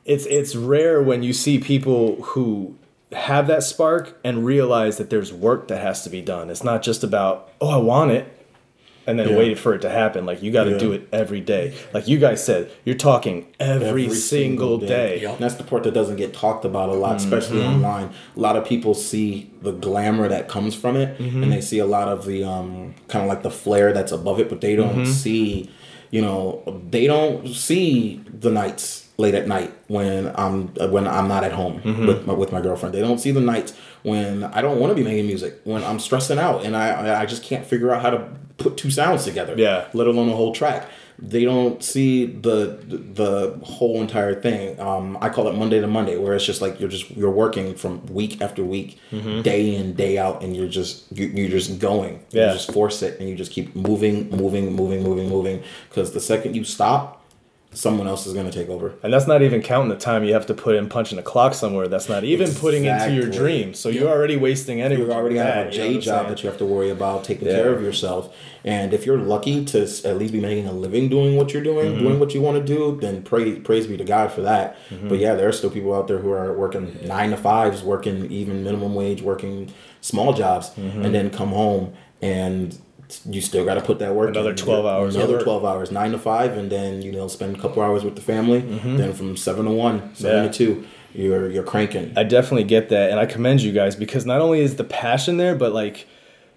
it's it's rare when you see people who have that spark and realize that there's work that has to be done. It's not just about oh I want it and then Yeah. wait for it to happen. Like you got to Yeah. do it every day. Like you guys said, you're talking every, single, day. Yep. And that's the part that doesn't get talked about a lot, especially Mm-hmm. online. A lot of people see the glamour that comes from it, Mm-hmm. and they see a lot of the um, kind of like the flair that's above it, but they don't Mm-hmm. see, you know, they don't see the nights late at night when I'm when I'm not at home Mm-hmm. with my, with my girlfriend. They don't see the nights when I don't want to be making music, when I'm stressing out and I I- just can't figure out how to put two sounds together. Yeah. Let alone a whole track. They don't see the the whole entire thing. Um, I call it Monday to Monday, where it's just like you're just you're working from week after week, Mm-hmm. day in day out, and you're just you, you're just going. Yeah. You just force it, and you just keep moving, moving, moving, moving, moving. Because the second you stop, someone else is gonna take over. And that's not even counting the time you have to put in punching a clock somewhere. That's not even putting into your Exactly. dream. So you're already wasting energy. You already that, a you know J what I'm job that you have to worry about taking Yeah. care of yourself. And if you're lucky to at least be making a living doing what you're doing, Mm-hmm. doing what you want to do, then praise praise be to God for that. Mm-hmm. But yeah, there are still people out there who are working nine to fives, working even minimum wage, working small jobs, Mm-hmm. and then come home and you still got to put that work. Another in. 12 hours Another twelve hours, nine to five, and then you know spend a couple hours with the family. Then from seven to one, seven Mm-hmm. Yeah. to two, you're you're cranking. I definitely get that, and I commend you guys because not only is the passion there, but like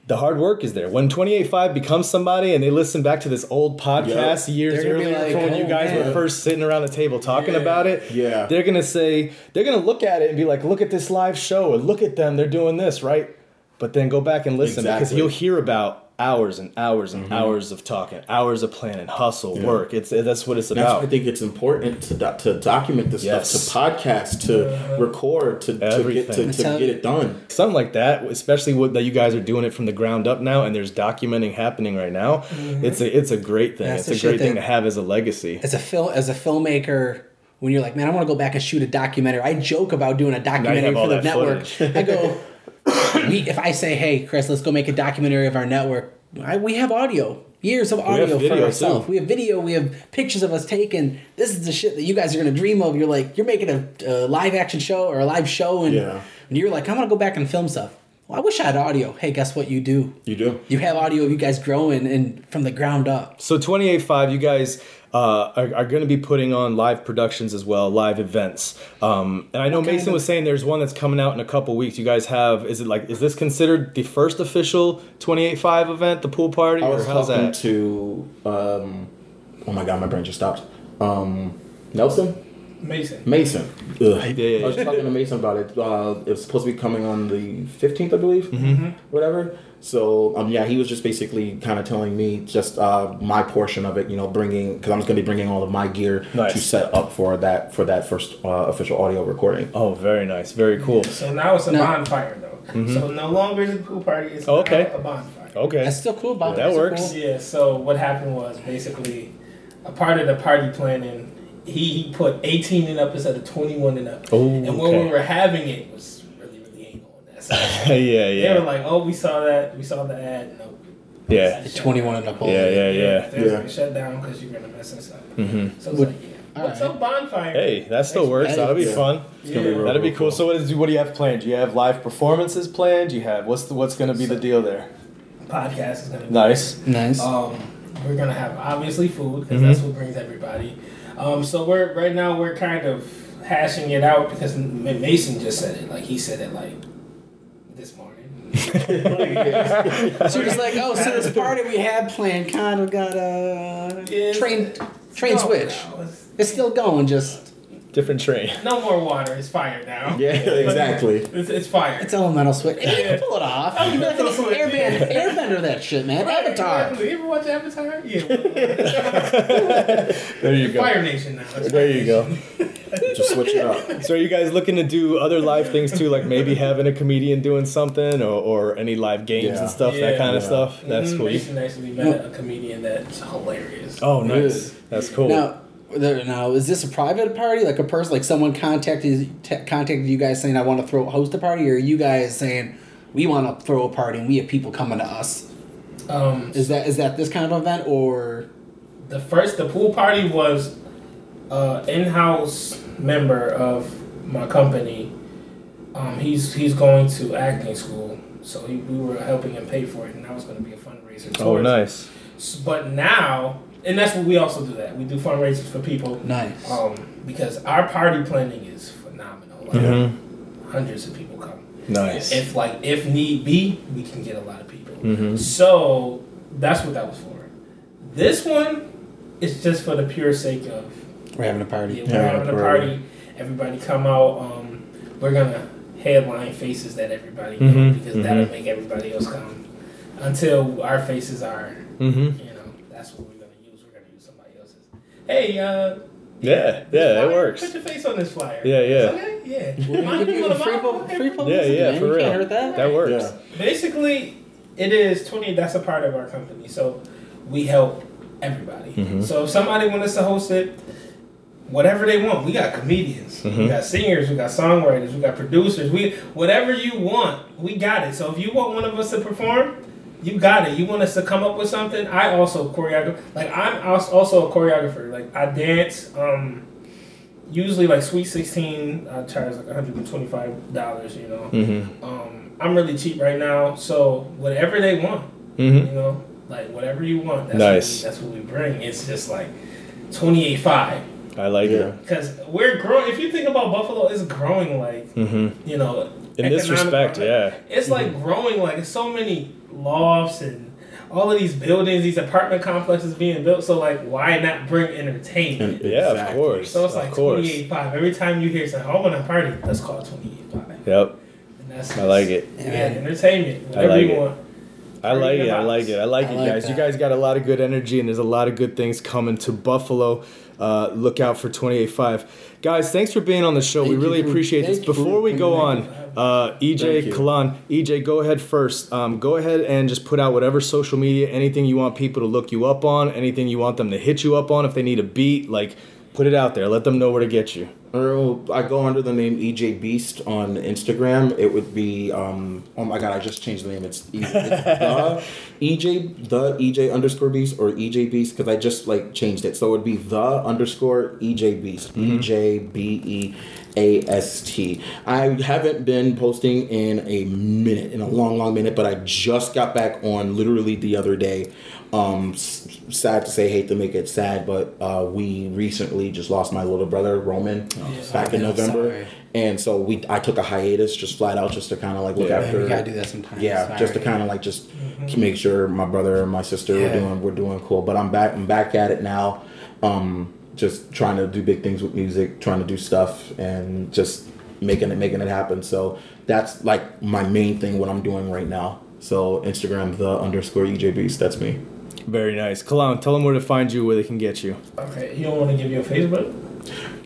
the hard work is there. When 28.5 becomes somebody and they listen back to this old podcast years They're gonna be earlier like, from when you "Oh, guys were first sitting around the table talking about it, Yeah. they're gonna say they're gonna look at it and be like, "Look at this live show, and look at them, they're doing this right." But then go back and listen because you'll hear about hours and hours and mm-hmm. hours of talking, hours of planning, hustle, work. It's that's what it's That's why I think it's important to do- to document this Yes. stuff, to podcast, to record, to, to get to, to get it done. something like that, especially with that you guys are doing it from the ground up now, and there's documenting happening right now. Mm-hmm. It's a it's a great thing. That's it's a great thing to have as a legacy. as a film as a filmmaker when you're like man i want to go back and shoot a documentary i joke about doing a documentary for the network i go we, if i say hey chris let's go make a documentary of our network I, we have audio years of audio for ourselves. We have video we have pictures of us taken. This is the shit that you guys are going to dream of. You're like you're making a, a live action show or a live show and, Yeah. and you're like i want to go back and film stuff well, i wish i had audio hey guess what you do You do. you have audio of you guys growing and from the ground up So 28.5, you guys uh, are, are going to be putting on live productions as well, live events. Um, and I know kind Mason was saying there's one that's coming out in a couple weeks. You guys have, is it like, is this considered the first official 28.5 event, the pool party? I Or was how's talking that? to, um, oh my god, my brain just stopped. Um, Nelson Mason. Mason. Ugh. yeah, yeah. I was talking to Mason about it. Uh, it was supposed to be coming on the fifteenth, I believe, mm-hmm. whatever. So um, yeah, he was just basically kind of telling me just uh, my portion of it. You know, bringing because I'm just going to be bringing all of my gear Nice. to set up for that for that first uh, official audio recording. Oh, very nice. Very cool. So now it's a No. bonfire though. So no longer is it a pool party. It's Oh, okay. a bonfire. Okay. that's still cool bob That works. cool. Yeah. So what happened was basically a part of the party planning. He, he put 18 and up instead of 21 and up. Oh, and when okay. we were having it, it was really really anal on that side. yeah, yeah. They were yeah. like, "Oh, we saw that. We saw the ad. No, Yeah. 21 and up. Yeah, yeah, yeah. There's Yeah. like shut down because you're gonna mess us up. Mhm. So it's Would- like, yeah. What's right. up, bonfire? Hey, that still works. That'll be Yeah. fun. It's gonna be real, That'll be real cool. So what is what do you have planned? Do you have live performances planned? Do you have what's the, what's going to be the deal there? Podcast is gonna be Nice. Nice. Um, we're gonna have obviously food because Mhm. that's what brings everybody. Um, so we're right now we're kind of hashing it out because Mason just said it. Like he said it like this morning. So just like, oh, so this party we had planned kind of got a Yeah, train train no, switch. no, it's- It's still going, just Different train. no more water. It's fire now. Yeah, exactly. It's, it's fire. it's elemental switch. If you can pull it off, you like an Elemental switch. airbender, airbender that shit, man. Right, Avatar. exactly. You ever watch Avatar? Yeah. There you go. Fire Nation now. It's There Fire you go. Just switch it up. So are you guys looking to do other live things too, like maybe having a comedian doing something, or, or any live games Yeah. and stuff, that Yeah. kind of stuff? That's Mhm, cool. Mason actually met a comedian that's hilarious. Oh, nice. That's cool. Now, there, now is this a private party? Like a person, like someone contacted t- contacted you guys saying I want to throw host a party, or are you guys saying we want to throw a party and we have people coming to us? Um, Is that is that this kind of event or? the first the pool party was uh in-house member of my company um he's he's going to acting school so he, we were helping him pay for it and that was going to be a fundraiser oh, towards it. nice. But now and that's what we also do that we do fundraisers for people Nice. um because our party planning is phenomenal like Mhm. hundreds of people come Nice. if like if need be we can get a lot of people Mhm. so that's what that was for this one is just for the pure sake of We're having a yeah, party. we're Yeah, having a right. party. Everybody come out. Um, we're gonna headline faces that everybody know Mhm, because that'll mhm. make everybody else come. Until our faces are, Mm-hmm. you know, that's what we're gonna use. We're gonna use somebody else's. Hey, uh, Yeah, this yeah, it works. Put your face on this flyer. Yeah, yeah. Okay, yeah. Mind Give you you free, mouth? Okay. free Yeah, publicity, yeah, man. for you real. Can't hurt that. That works. Yeah. Basically, it is twenty. That's a part of our company. So we help everybody. Mhm. So if somebody wants us to host it, whatever they want, we got comedians, we Mhm. got singers, we got songwriters, we got producers. We whatever you want, we got it. So if you want one of us to perform, you got it. You want us to come up with something? I also choreograph. Like I'm also a choreographer. Like I dance. Um, usually like Sweet Sixteen, I charge like one hundred and twenty five dollars. You know. Mm-hmm. Um, I'm really cheap right now, so whatever they want, Mm-hmm. you know, Like whatever you want. That's Nice. What we, that's what we bring. It's just like twenty eight five. I like Yeah. it. Because we're growing. If you think about Buffalo, it's growing like Mm-hmm. you know. In this economic- respect, yeah. It's like growing like so many lofts and all of these buildings, these apartment complexes being built. So like, why not bring entertainment? And- Yeah, of course. So it's of like course. twenty eight five. Every time you hear something, oh, I want a party, let's call it twenty eight five. Yep. And that's I like it. Yeah, entertainment. I like you it. I like it. I like it. I like I it, like guys. You guys got a lot of good energy, and there's a lot of good things coming to Buffalo. Uh, look out for 28.5. Guys, thanks for being on the show. we Thank you really for- appreciate this. thank you Before we go on, bringing uh, EJ. Kalon, EJ, go ahead first. Um, go ahead and just put out whatever social media, anything you want people to look you up on, anything you want them to hit you up on. If they need a beat, like put it out there. Let them know where to get you. I go under the name EJ Beast on Instagram. It would be um oh my god, I just changed the name. It's, e- it's the EJ the EJ underscore Beast or EJ Beast because I just like changed it. So it would be the underscore EJ Beast. E J B E A S T. I haven't been posting in a minute, in a long, long minute, but I just got back on literally the other day. Um, sad to say, hate to make it sad, but uh, we recently just lost my little brother Roman back in November, sorry. and so we I took a hiatus just flat out just to kind of like look Yeah, after. we gotta do that sometimes. Yeah, just to kind of like just to make sure my brother and my sister Yeah. were doing we're doing cool. But I'm back. I'm back at it now. Um, just trying to do big things with music, trying to do stuff, and just making it making it happen. So that's like my main thing. What I'm doing right now. So Instagram the underscore EJ Beast. That's me. Very nice. Kalon, tell them where to find you, where they can get you. Okay, you don't want to give your Facebook?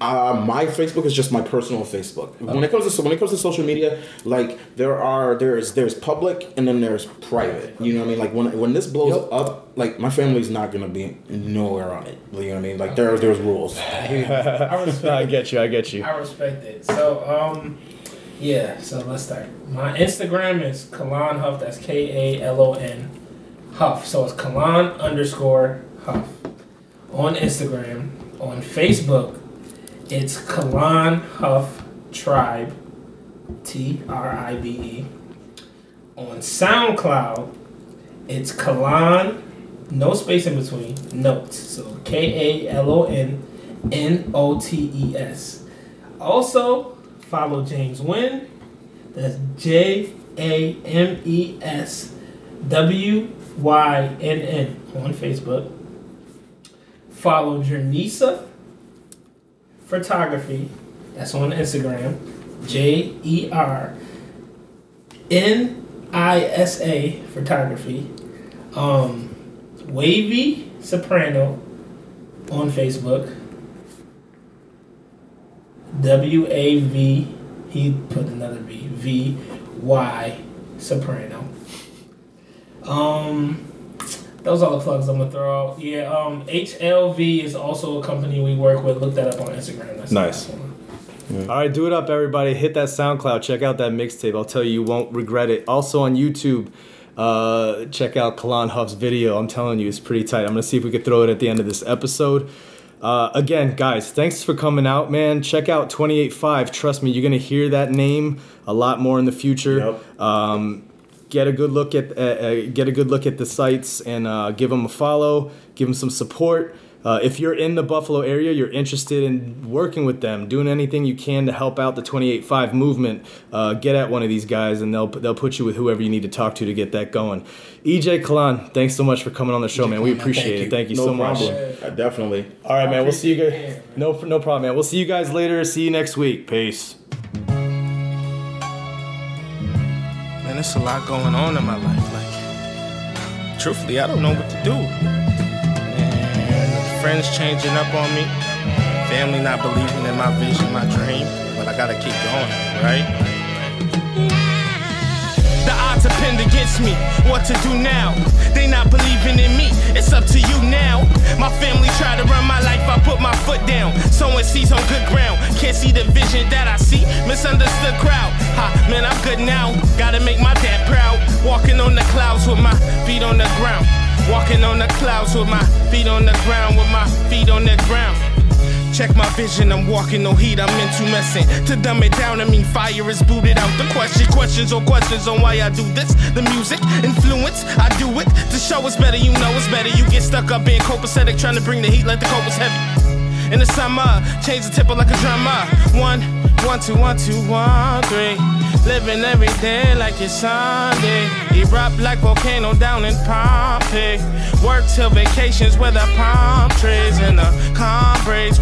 Uh, my Facebook is just my personal Facebook. When it comes to when it comes to social media, like there are there's there's public and then there's private. You know what I mean? Like when when this blows Yep. up, like my family's not gonna be nowhere on it. You know what I mean? Like there there's rules. I respect I get you. I get you. I respect it. So, um, yeah. So let's start. My Instagram is Kalon Huff. That's K A L O N Huff. So it's Kalon underscore Huff on Instagram. On Facebook, it's Kalon Huff Tribe. T R I B E. On SoundCloud, it's Kalon, no space in between, notes. So K A L O N N O T E S. Also, follow James Wynn. That's J A M E S W Y N N on Facebook. Follow Jernisa Photography. That's on Instagram. J E R N I S A Photography. Um, Wavy Soprano on Facebook. W A V. He put another V. V Y Soprano. Um, those are the plugs I'm gonna throw out. Yeah. Um, HLV is also a company we work with. Look that up on Instagram. That's Nice. last one. All right, do it up, everybody. Hit that SoundCloud. Check out that mixtape. I'll tell you, you won't regret it. Also on YouTube, uh, check out Kalon Huff's video. I'm telling you, it's pretty tight. I'm gonna see if we could throw it at the end of this episode. Uh, again, guys, thanks for coming out, man. Check out 28.5. Trust me, you're gonna hear that name a lot more in the future. Yep. Um, get a good look at uh, uh, get a good look at the sites and uh, give them a follow. Give them some support. Uh, if you're in the Buffalo area, you're interested in working with them, doing anything you can to help out the 28.5 movement, uh, get at one of these guys and they'll they'll put you with whoever you need to talk to to get that going. EJ Kalon, thanks so much for coming on the show, EJ man. We appreciate thank it. you. Thank you no so much. problem. Uh, definitely. All right, man. We'll see you guys. No, no problem, man. We'll see you guys later. See you next week. Peace. There's a lot going on in my life. Like, truthfully, I don't know what to do. And friends changing up on me, family not believing in my vision, my dream, but I gotta keep going, right? Against me. What to do now? They not believing in me. It's up to you now. My family try to run my life. I put my foot down. Sowing sees on good ground. Can't see the vision that I see. Misunderstood crowd. Ha, man, I'm good now. Gotta make my dad proud. Walking on the clouds with my feet on the ground. Walking on the clouds with my feet on the ground. With my feet on the ground. Check my vision, I'm walking no heat, I'm into messing. To dumb it down, I mean fire is booted out. The question, questions or questions on why I do this. The music, influence, I do it. The show is better, you know it's better. You get stuck up being copacetic, trying to bring the heat like the cold was heavy. In the summer, change the tempo like a drummer. One, one, two, one, two, one, three. Living every day like it's Sunday. He erupt like volcano down in Pompeii. Work till vacations where the palm trees and the calm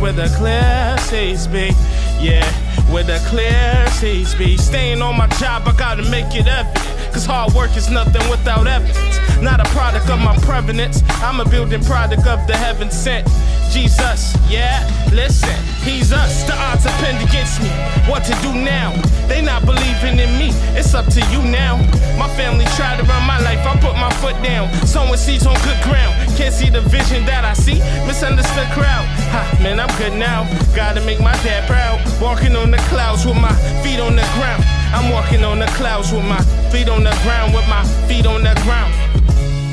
where the clear seas be. Yeah, where the clear seas be. Staying on my job, I gotta make it evident. Cause hard work is nothing without evidence. Not a product of my provenance. I'm a building product of the heaven sent. Jesus, yeah, listen, he's us. The odds are pinned against me. What to do now? They not believing in me. It's up to you now. My family tried to run my life. I put my foot down. Someone seeds on good ground. Can't see the vision that I see. Misunderstood crowd. Ha, man, I'm good now. Gotta make my dad proud. Walking on the clouds with my feet on the ground. I'm walking on the clouds with my feet on the ground. With my feet on the ground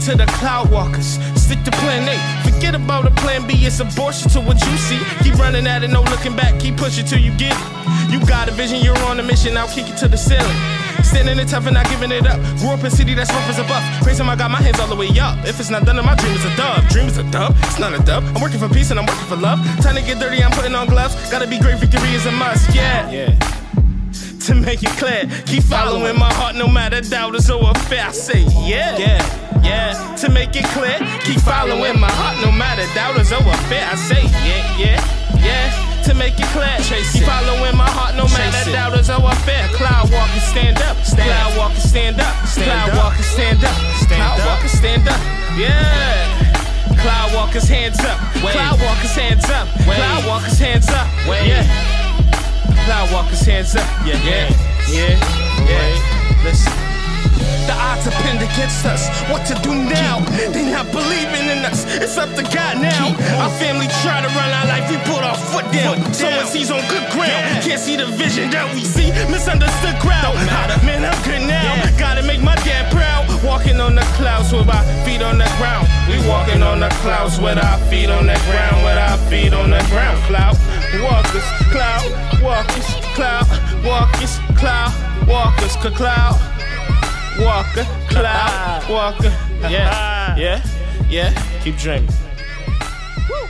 to the cloud walkers. Stick to plan A. Forget about a plan B. It's abortion to what you see. Keep running at it, no looking back. Keep pushing till you get it. You got a vision, you're on a mission. I'll kick it to the ceiling. Standing it tough and not giving it up. Grew up in a city that's rough as a buff. Crazy, I got my hands all the way up. If it's not done, then my dream is a dub. Dream is a dub. It's not a dub. I'm working for peace and I'm working for love. Time to get dirty, I'm putting on gloves. Gotta be great, victory is a must. Yeah. Yeah. To make it clear, keep following my heart no matter doubters or affair. I say, yeah. Yeah. Yeah, to make it clear, keep following my heart no matter doubters or affair. I say, yeah, yeah, yeah. To make it clear, Chase keep following my heart no Chase matter it. doubters or affair. Cloud walker, stand up. Stand. Cloud walker, stand up. Stand Cloud up. walker, stand up. Stand Cloud walker, stand up. Yeah. Cloud walkers, hands up. Wave. Cloud walkers, hands up. Wave. Cloud walkers, hands up. Wave. Yeah. Cloud walkers, hands up. Yeah. yeah, yeah. yeah. Listen. The odds are pinned against us. What to do now? They not believing in us. It's up to God now. Our family try to run our life. We put our foot down. Someone sees on good ground. Can't see the vision that we see. Misunderstood crowd. Man, I'm good now. Gotta make my dad proud. Walking on the clouds with our feet on the ground. We walking on the clouds with our feet on the ground. With our feet on the ground. Cloud walkers, cloud walkers, cloud walkers, cloud walkers, cloud walker, cloud walker. Yeah, yeah, yeah. Keep dreaming. Woo.